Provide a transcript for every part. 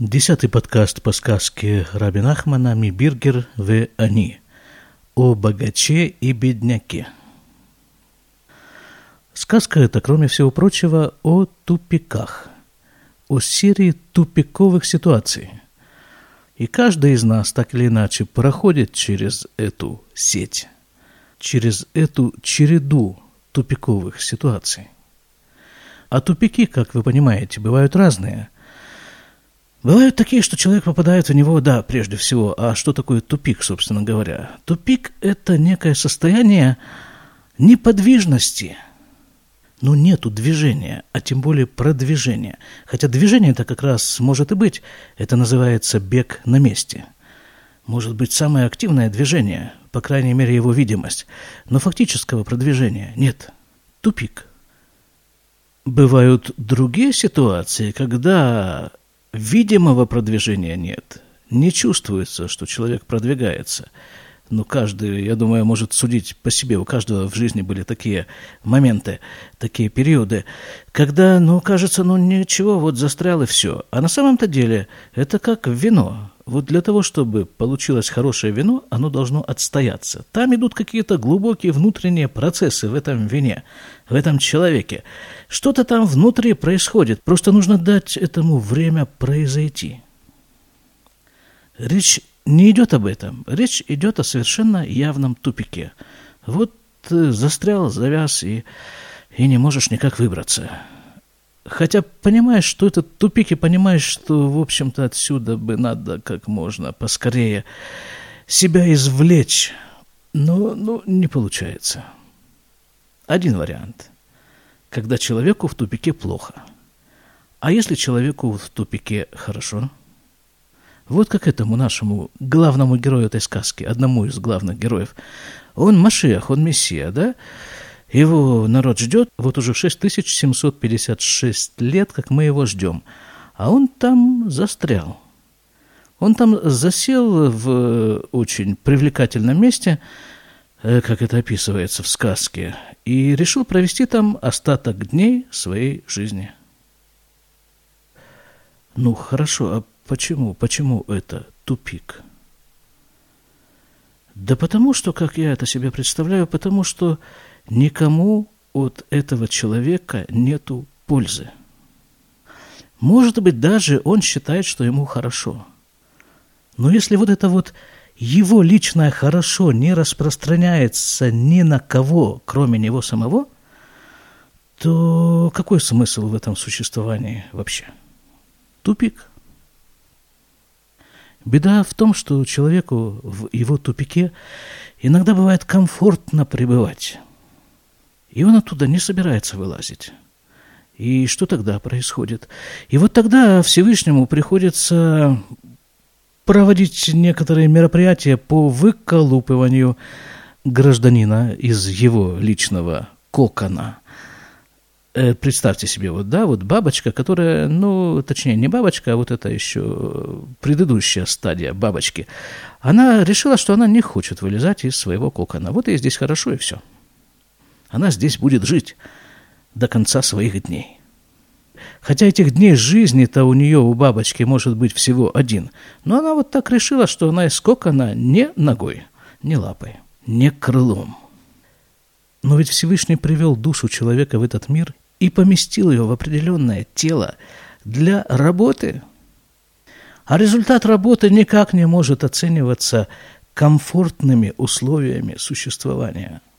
Десятый подкаст по сказке Раби Нахмана «Мибиргер в они» о богаче и бедняке. Сказка эта, кроме всего прочего, о тупиках, о серии тупиковых ситуаций. И каждый из нас так или иначе проходит через эту сеть, через эту череду тупиковых ситуаций. А тупики, как вы понимаете, бывают разные – Бывают такие, что человек попадает в него, да, прежде всего. А что такое тупик, собственно говоря? Тупик – это некое состояние неподвижности. Но нету движения, а тем более продвижения. Хотя движение это как раз может и быть. Это называется бег на месте. Может быть, самое активное движение, по крайней мере, его видимость. Но фактического продвижения нет. Тупик. Бывают другие ситуации, когда Видимого продвижения нет. Не чувствуется, что человек продвигается. Но каждый, я думаю, может судить по себе. У каждого в жизни были такие моменты, такие периоды, когда, ну, кажется, ну, ничего, вот застрял и все. А на самом-то деле это как вино. Вот для того, чтобы получилось хорошее вино, оно должно отстояться. Там идут какие-то глубокие внутренние процессы в этом вине, в этом человеке. Что-то там внутри происходит, просто нужно дать этому время произойти. Речь не идет об этом, речь идет о совершенно явном тупике. Вот застрял, завяз и, и не можешь никак выбраться. Хотя понимаешь, что это тупик, и понимаешь, что, в общем-то, отсюда бы надо как можно поскорее себя извлечь. Но ну, не получается. Один вариант. Когда человеку в тупике плохо. А если человеку в тупике хорошо? Вот как этому нашему главному герою этой сказки, одному из главных героев. Он Машиах, он Мессия, да? Его народ ждет вот уже 6756 лет, как мы его ждем. А он там застрял. Он там засел в очень привлекательном месте, э, как это описывается в сказке, и решил провести там остаток дней своей жизни. Ну, хорошо, а почему, почему это тупик? Да потому что, как я это себе представляю, потому что никому от этого человека нету пользы. Может быть, даже он считает, что ему хорошо. Но если вот это вот его личное хорошо не распространяется ни на кого, кроме него самого, то какой смысл в этом существовании вообще? Тупик. Беда в том, что человеку в его тупике иногда бывает комфортно пребывать. И он оттуда не собирается вылазить. И что тогда происходит? И вот тогда Всевышнему приходится проводить некоторые мероприятия по выколупыванию гражданина из его личного кокона. Э, представьте себе, вот, да, вот бабочка, которая, ну, точнее, не бабочка, а вот это еще предыдущая стадия бабочки, она решила, что она не хочет вылезать из своего кокона. Вот ей здесь хорошо, и все. Она здесь будет жить до конца своих дней. Хотя этих дней жизни-то у нее, у бабочки, может быть всего один. Но она вот так решила, что она из кокона не ногой, не лапой, не крылом. Но ведь Всевышний привел душу человека в этот мир и поместил ее в определенное тело для работы. А результат работы никак не может оцениваться комфортными условиями существования –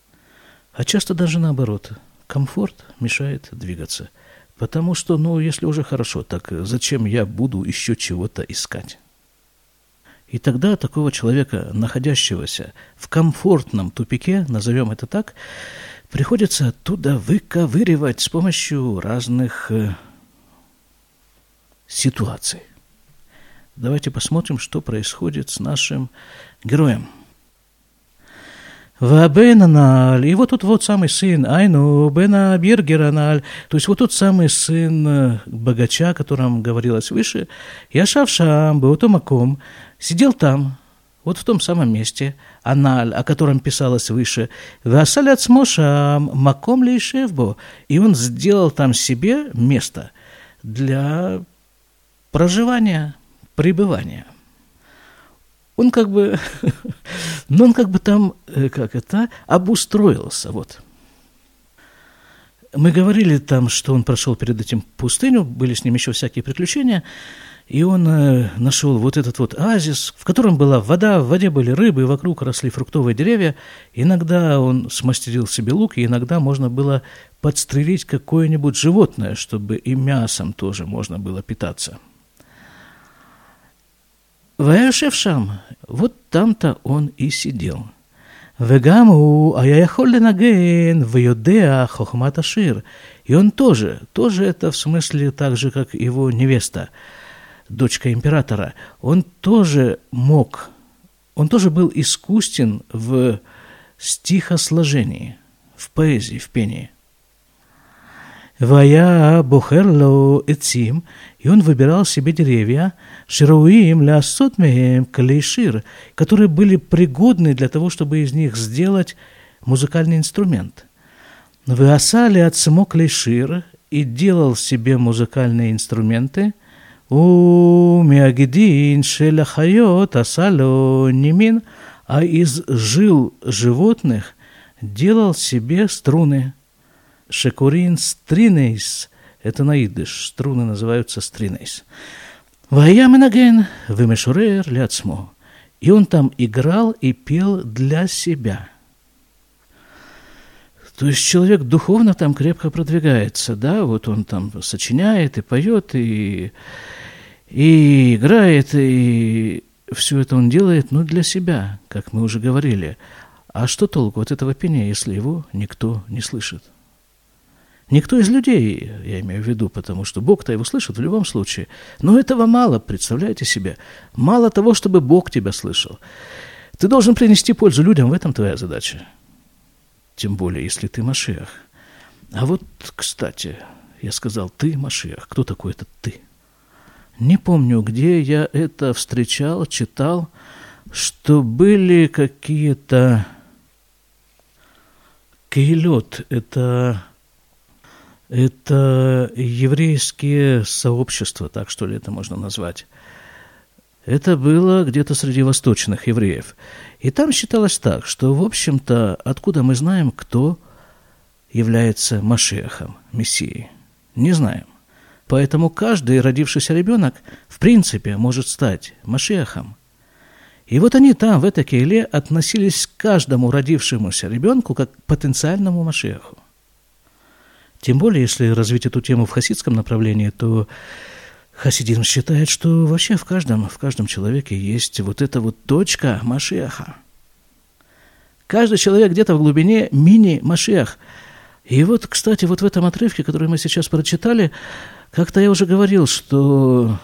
а часто даже наоборот. Комфорт мешает двигаться. Потому что, ну, если уже хорошо, так зачем я буду еще чего-то искать? И тогда такого человека, находящегося в комфортном тупике, назовем это так, приходится оттуда выковыривать с помощью разных э, ситуаций. Давайте посмотрим, что происходит с нашим героем – Вабен аналь. И вот тут вот самый сын, Айну, Бена Биргер аналь. То есть вот тот самый сын э, богача, о котором говорилось выше. Яшав шам, был маком, сидел там, вот в том самом месте, аналь, о котором писалось выше, «Васаляц мошам, маком ли шевбо», и он сделал там себе место для проживания, пребывания. Он как бы, ну он как бы там, э, как это, обустроился, вот. Мы говорили там, что он прошел перед этим пустыню, были с ним еще всякие приключения, и он э, нашел вот этот вот оазис, в котором была вода, в воде были рыбы, и вокруг росли фруктовые деревья. Иногда он смастерил себе лук, и иногда можно было подстрелить какое-нибудь животное, чтобы и мясом тоже можно было питаться. Ваяшевшам, вот там-то он и сидел – וגם הוא היה יכול לנגן ויודע חוכמת השיר. И он тоже, тоже это в смысле так же, как его невеста, дочка императора. Он тоже мог, он тоже был искусен в стихосложении, в поэзии, в пении. Вая бухерло эцим, и он выбирал себе деревья, шируим лясот меем калейшир, которые были пригодны для того, чтобы из них сделать музыкальный инструмент. Выасали от само клейшир и делал себе музыкальные инструменты, у миагидин шеляхайот асало немин, а из жил животных делал себе струны – Шекурин стринейс. Это на идыш. Струны называются стринейс. Вая менаген вымешурер ляцмо. И он там играл и пел для себя. То есть человек духовно там крепко продвигается, да, вот он там сочиняет и поет, и, и играет, и все это он делает, ну, для себя, как мы уже говорили. А что толку от этого пения, если его никто не слышит? Никто из людей, я имею в виду, потому что Бог-то его слышит в любом случае. Но этого мало, представляете себе. Мало того, чтобы Бог тебя слышал. Ты должен принести пользу людям, в этом твоя задача. Тем более, если ты Машиах. А вот, кстати, я сказал, ты Машиах. Кто такой этот ты? Не помню, где я это встречал, читал, что были какие-то кейлет, это это еврейские сообщества, так что ли это можно назвать. Это было где-то среди восточных евреев. И там считалось так, что, в общем-то, откуда мы знаем, кто является Машехом, Мессией? Не знаем. Поэтому каждый родившийся ребенок, в принципе, может стать Машехом. И вот они там, в этой Кейле, относились к каждому родившемуся ребенку как к потенциальному Машеху. Тем более, если развить эту тему в хасидском направлении, то хасидизм считает, что вообще в каждом, в каждом человеке есть вот эта вот точка Машеха. Каждый человек где-то в глубине мини-Машех. И вот, кстати, вот в этом отрывке, который мы сейчас прочитали, как-то я уже говорил, что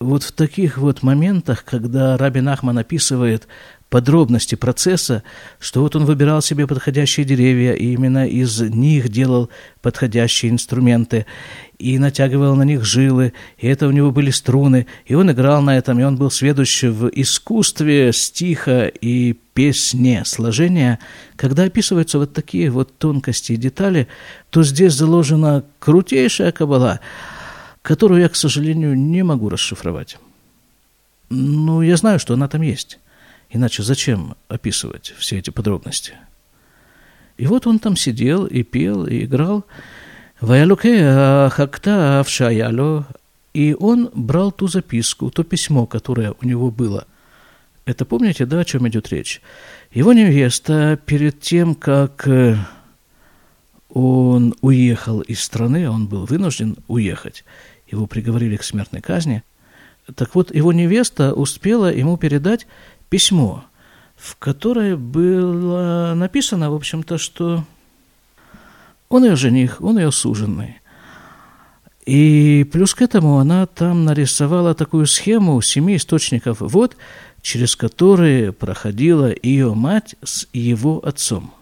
вот в таких вот моментах, когда Рабин Ахман описывает подробности процесса, что вот он выбирал себе подходящие деревья, и именно из них делал подходящие инструменты, и натягивал на них жилы, и это у него были струны, и он играл на этом, и он был сведущ в искусстве стиха и песне, сложения. Когда описываются вот такие вот тонкости и детали, то здесь заложена крутейшая кабала, которую я, к сожалению, не могу расшифровать. Ну, я знаю, что она там есть. Иначе зачем описывать все эти подробности? И вот он там сидел и пел, и играл. И он брал ту записку, то письмо, которое у него было. Это помните, да, о чем идет речь? Его невеста перед тем, как э, он уехал из страны, он был вынужден уехать, его приговорили к смертной казни, так вот, его невеста успела ему передать письмо, в которое было написано, в общем-то, что он ее жених, он ее суженный. И плюс к этому она там нарисовала такую схему семи источников вод, через которые проходила ее мать с его отцом.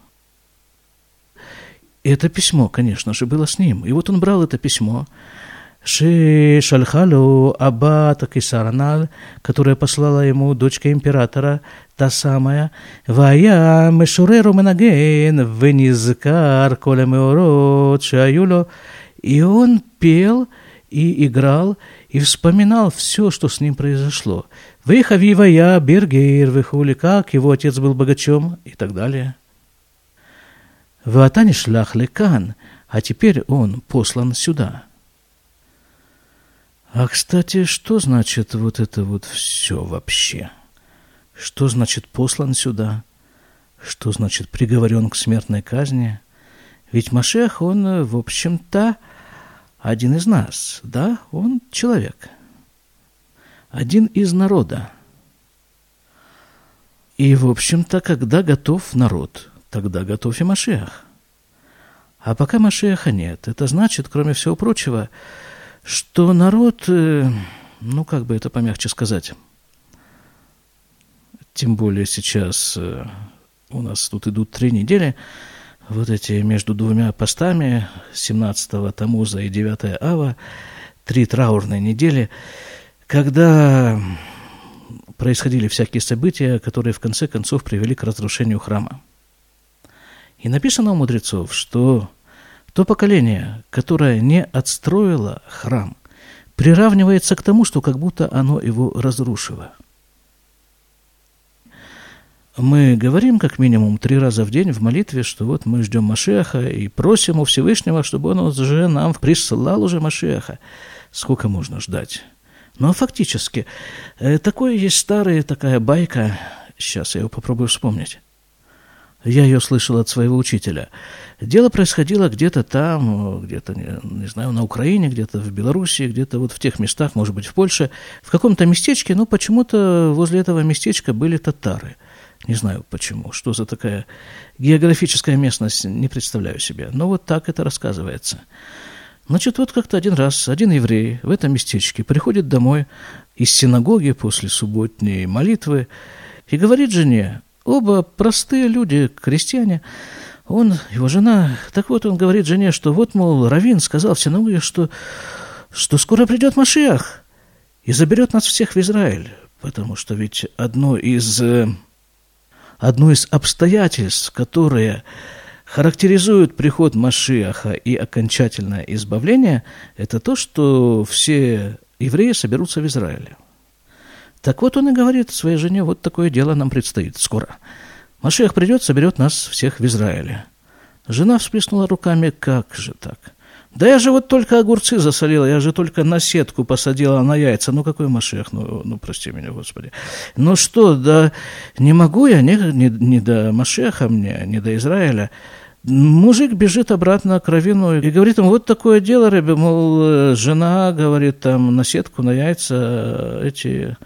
И это письмо, конечно же, было с ним. И вот он брал это письмо, Ши Шальхалю Аббата Кисарнар, которая послала ему дочка императора, та самая, Вая Мешуреру Менаген, Венизкар Коля Меород Шаюло, и он пел и играл, и вспоминал все, что с ним произошло. Выхавива я, Бергейр, Вихули, как его отец был богачом и так далее. Ватани шлях лекан, а теперь он послан сюда. А, кстати, что значит вот это вот все вообще? Что значит послан сюда? Что значит приговорен к смертной казни? Ведь Машех, он, в общем-то, один из нас, да? Он человек. Один из народа. И, в общем-то, когда готов народ, тогда готов и Машех. А пока Машеха нет, это значит, кроме всего прочего, что народ, э, ну, как бы это помягче сказать, тем более сейчас э, у нас тут идут три недели, вот эти между двумя постами, 17 Тамуза и 9 Ава, три траурные недели, когда происходили всякие события, которые в конце концов привели к разрушению храма. И написано у мудрецов, что то поколение, которое не отстроило храм, приравнивается к тому, что как будто оно его разрушило – мы говорим как минимум три раза в день в молитве, что вот мы ждем Машеха и просим у Всевышнего, чтобы он уже нам присылал уже Машеха. Сколько можно ждать? Ну, а фактически, э, такое есть старая такая байка, сейчас я ее попробую вспомнить. Я ее слышал от своего учителя. Дело происходило где-то там, где-то, не, не знаю, на Украине, где-то в Белоруссии, где-то вот в тех местах, может быть, в Польше, в каком-то местечке, но почему-то возле этого местечка были татары – не знаю почему, что за такая географическая местность, не представляю себе. Но вот так это рассказывается. Значит, вот как-то один раз один еврей в этом местечке приходит домой из синагоги после субботней молитвы и говорит жене, оба простые люди, крестьяне, он, его жена, так вот он говорит жене, что вот, мол, Равин сказал в синагоге, что, что скоро придет Машиах и заберет нас всех в Израиль, потому что ведь одно из э, одно из обстоятельств, которые характеризуют приход Машиаха и окончательное избавление, это то, что все евреи соберутся в Израиле. Так вот он и говорит своей жене, вот такое дело нам предстоит скоро. Машиах придет, соберет нас всех в Израиле. Жена всплеснула руками, как же так? Да я же вот только огурцы засолила, я же только на сетку посадила на яйца. Ну, какой Машех, ну, ну прости меня, Господи. Ну что, да не могу я, не, не, не до Машеха мне, не до Израиля. Мужик бежит обратно к Равину и говорит ему, вот такое дело, Рэбе, мол, жена, говорит, там, на сетку, на яйца, эти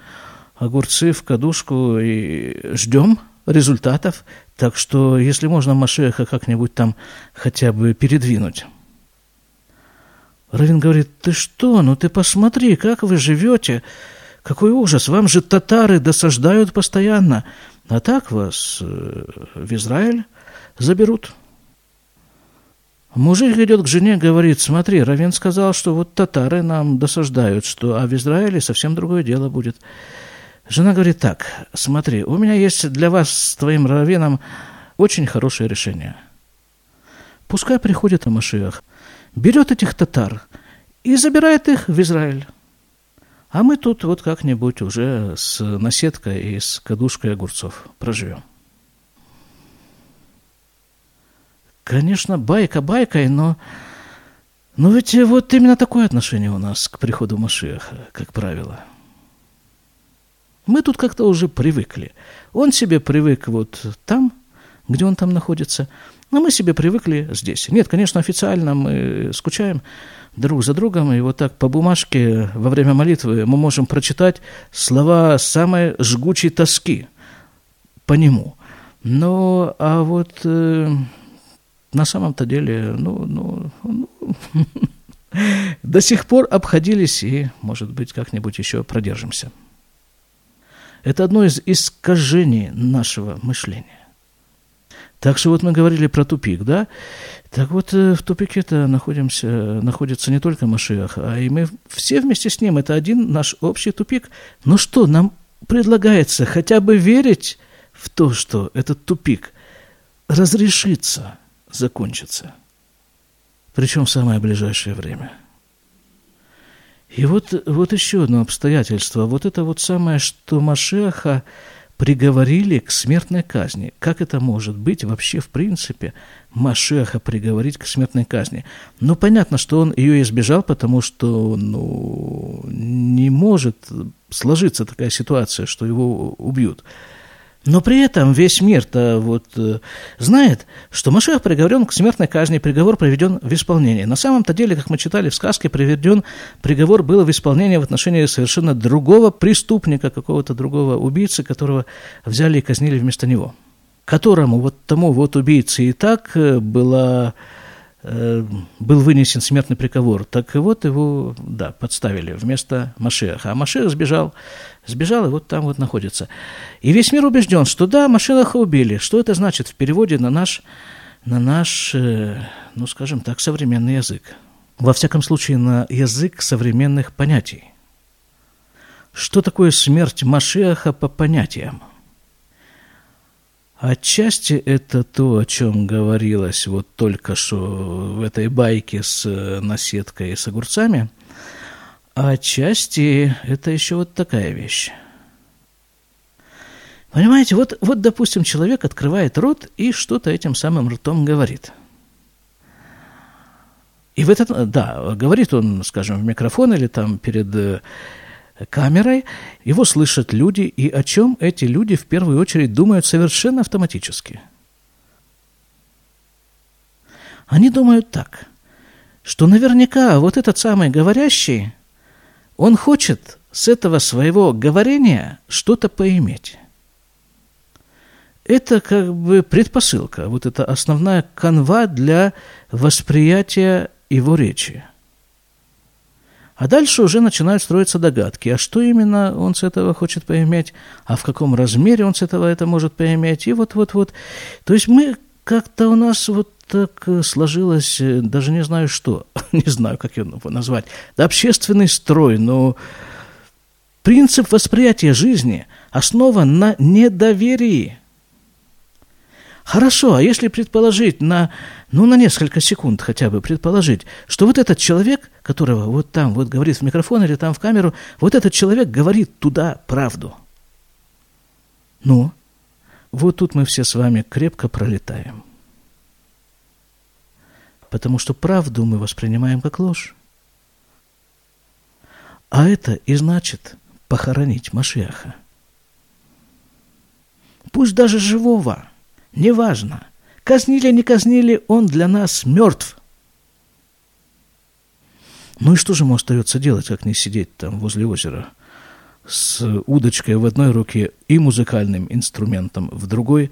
огурцы в кадушку, и ждем результатов. Так что, если можно Машеха как-нибудь там хотя бы передвинуть. Равин говорит, ты что, ну ты посмотри, как вы живете, какой ужас, вам же татары досаждают постоянно, а так вас э, в Израиль заберут. Мужик идет к жене, говорит, смотри, Равин сказал, что вот татары нам досаждают, что, а в Израиле совсем другое дело будет. Жена говорит, так, смотри, у меня есть для вас с твоим Равином очень хорошее решение. Пускай приходит Амашиах – берет этих татар и забирает их в Израиль. А мы тут вот как-нибудь уже с наседкой и с кадушкой огурцов проживем. Конечно, байка байкой, но, но ведь вот именно такое отношение у нас к приходу Машеха, как правило. Мы тут как-то уже привыкли. Он себе привык вот там, где он там находится – но мы себе привыкли здесь. Нет, конечно, официально мы скучаем друг за другом, и вот так по бумажке во время молитвы мы можем прочитать слова самой жгучей тоски по нему. Но, а вот э, на самом-то деле, ну, ну, ну до сих пор обходились и, может быть, как-нибудь еще продержимся. Это одно из искажений нашего мышления. Так что вот мы говорили про тупик, да? Так вот э, в тупике-то находимся, находится не только Машиах, а и мы все вместе с ним. Это один наш общий тупик. Но что, нам предлагается хотя бы верить в то, что этот тупик разрешится, закончится. Причем в самое ближайшее время. И вот, вот еще одно обстоятельство. Вот это вот самое, что Машеха приговорили к смертной казни. Как это может быть вообще в принципе Машеха приговорить к смертной казни? Ну, понятно, что он ее избежал, потому что ну, не может сложиться такая ситуация, что его убьют. Но при этом весь мир-то вот э, знает, что Машех приговорен к смертной казни, приговор приведен в исполнение. На самом-то деле, как мы читали в сказке, приведен приговор был в исполнение в отношении совершенно другого преступника, какого-то другого убийцы, которого взяли и казнили вместо него. Которому вот тому вот убийце и так э, была был вынесен смертный приговор, так вот его, да, подставили вместо Машеха. А Машех сбежал, сбежал и вот там вот находится. И весь мир убежден, что да, Машеха убили. Что это значит в переводе на наш, на наш, э, ну, скажем так, современный язык? Во всяком случае, на язык современных понятий. Что такое смерть Машеха по понятиям? Отчасти это то, о чем говорилось вот только что в этой байке с э, наседкой и с огурцами, а отчасти это еще вот такая вещь. Понимаете, вот, вот, допустим, человек открывает рот и что-то этим самым ртом говорит. И в этот, да, говорит он, скажем, в микрофон или там перед э, камерой, его слышат люди, и о чем эти люди в первую очередь думают совершенно автоматически. Они думают так, что наверняка вот этот самый говорящий, он хочет с этого своего говорения что-то поиметь. Это как бы предпосылка, вот это основная канва для восприятия его речи – а дальше уже начинают строиться догадки, а что именно он с этого хочет поиметь, а в каком размере он с этого это может поиметь, и вот-вот-вот. То есть мы как-то у нас вот так э, сложилось, э, даже не знаю что, не знаю, как его назвать, общественный строй, но принцип восприятия жизни основан на недоверии – Хорошо, а если предположить на, ну, на несколько секунд хотя бы предположить, что вот этот человек, которого вот там вот говорит в микрофон или там в камеру, вот этот человек говорит туда правду. Ну, вот тут мы все с вами крепко пролетаем. Потому что правду мы воспринимаем как ложь. А это и значит похоронить Машеха. Пусть даже живого – Неважно, казнили, не казнили, он для нас мертв. Ну и что же ему остается делать, как не сидеть там возле озера с удочкой в одной руке и музыкальным инструментом в другой,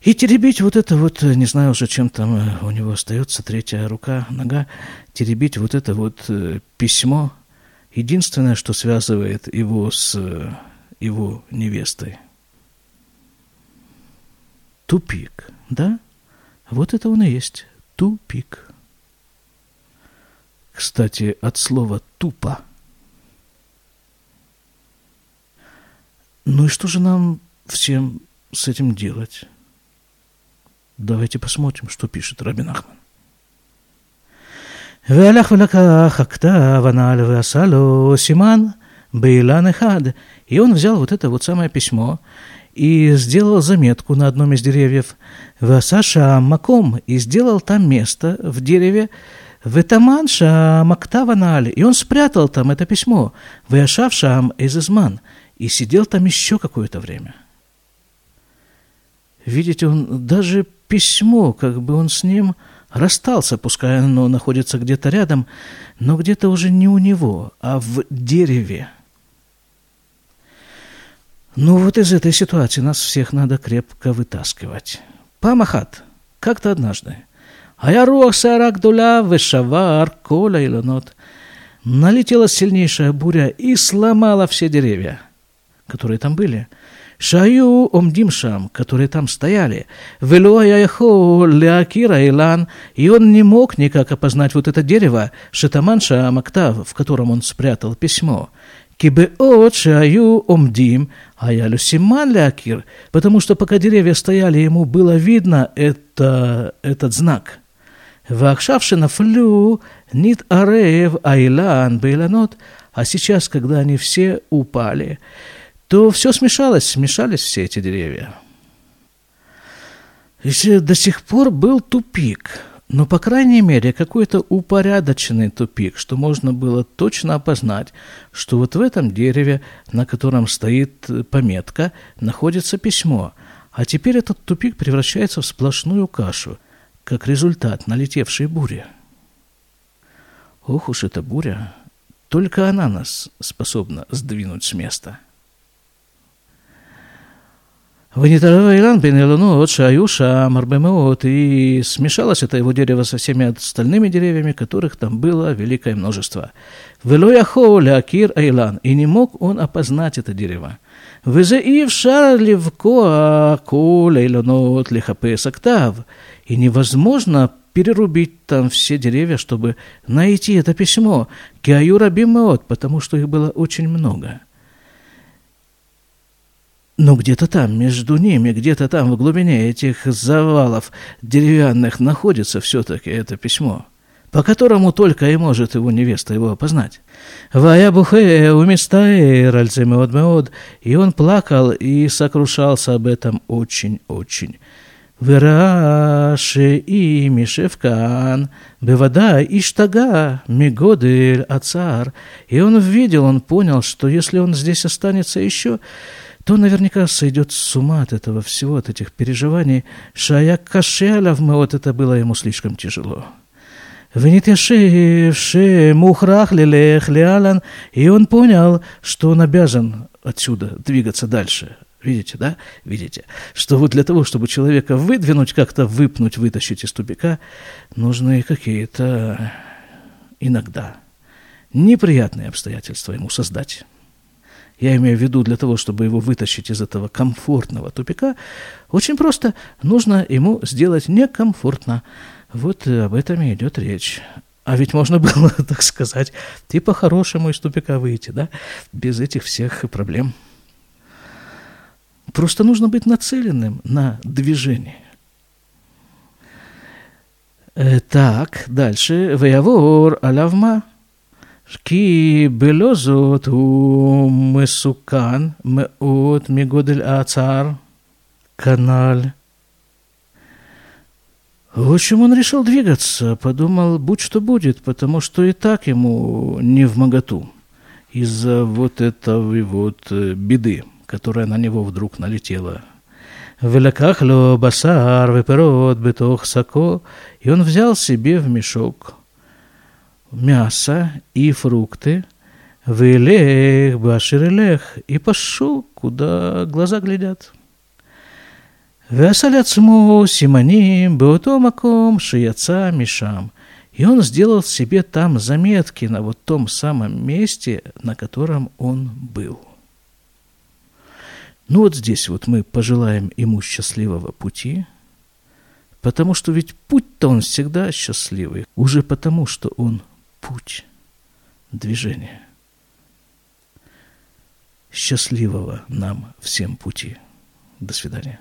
и теребить вот это вот, не знаю уже, чем там э, у него остается, третья рука, нога, теребить вот это вот э, письмо, единственное, что связывает его с э, его невестой тупик, да? Вот это он и есть, тупик. Кстати, от слова «тупо». Ну и что же нам всем с этим делать? Давайте посмотрим, что пишет Рабин Ахман. והלך ולקח הכתב הנ"ל ועשה לו סימן באילן אחד. И он взял вот это вот самое письмо и сделал заметку на одном из деревьев. В Саша Маком и сделал там место в дереве. В Этаманша Мактаваналь, и он спрятал там это письмо. В Яшавшам Эзизман и сидел там еще какое-то время. Видите, он даже письмо, как бы он с ним расстался, пускай оно находится где-то рядом, но где-то уже не у него, а в дереве – ну вот из этой ситуации нас всех надо крепко вытаскивать. Памахат, как-то однажды. А я руах сарак дуля вышавар кола илонот. Налетела сильнейшая буря и сломала все деревья, которые там были. Шаю омдимшам, которые там стояли. Велуая яхо леакира илан, и он не мог никак опознать вот это дерево, шетаманша амактав, в котором он спрятал письмо. Кибеот шаю омдим, а я люсиман лякир, потому что пока деревья стояли, ему было видно это, этот знак. ועכשיו שנפלו, נתערב האילן באילנות, а сейчас, когда они все упали, то все смешалось, смешались все эти деревья. Еще до сих пор был тупик, но, по крайней мере, какой-то упорядоченный тупик, что можно было точно опознать, что вот в этом дереве, на котором стоит пометка, находится письмо, а теперь этот тупик превращается в сплошную кашу, как результат налетевшей бури. Ох уж эта буря! Только она нас способна сдвинуть с места. Ванитарова Иран Бенелану от Шаюша Марбемеот, и смешалось это его дерево со всеми остальными деревьями, которых там было великое множество. Велояхоу Леакир Айлан, и не мог он опознать это дерево. Везеив Шарлевкоа Кулейланот Лихапес Октав, и невозможно перерубить там все деревья, чтобы найти это письмо. Киаю Рабимеот, потому что их было очень много. Но где-то там, между ними, где-то там, в глубине этих завалов деревянных, находится все-таки это письмо, по которому только и может его невеста его опознать. «Вая бухе умистае ральцемеод меод», и он плакал и сокрушался об этом очень-очень. Выраши и мишевкан, бывада штага мигодель ацар». И он видел, он понял, что если он здесь останется еще, то наверняка сойдет с ума от этого всего, от этих переживаний. Шая кашелав вот это было ему слишком тяжело. Венитяшевше мухрах лелех леалан, и он понял, что он обязан отсюда двигаться дальше, Видите, да? Видите, что вот для того, чтобы человека выдвинуть, как-то выпнуть, вытащить из тупика, нужны какие-то иногда неприятные обстоятельства ему создать. Я имею в виду, для того, чтобы его вытащить из этого комфортного тупика, очень просто нужно ему сделать некомфортно. Вот об этом и идет речь. А ведь можно было, так сказать, и по-хорошему из тупика выйти, да, без этих всех проблем. Просто нужно быть нацеленным на движение. Так, дальше. Ваявор алавма. כי בלא זאת הוא מסוכן מאוד מגודל הצער, канал. В общем, он решил двигаться, подумал, будь что будет, потому что и так ему не в моготу из-за вот этой вот беды которая на него вдруг налетела. «Веляках ло басар веперот бетох сако», и он взял себе в мешок мясо и фрукты, «Велех, баширелех» и пошел, куда глаза глядят. «Веселят сму симоним беутомаком шияца мишам». И он сделал себе там заметки на вот том самом месте, на котором он был. Ну вот здесь вот мы пожелаем ему счастливого пути, потому что ведь путь-то он всегда счастливый, уже потому что он путь, движение. Счастливого нам всем пути. До свидания.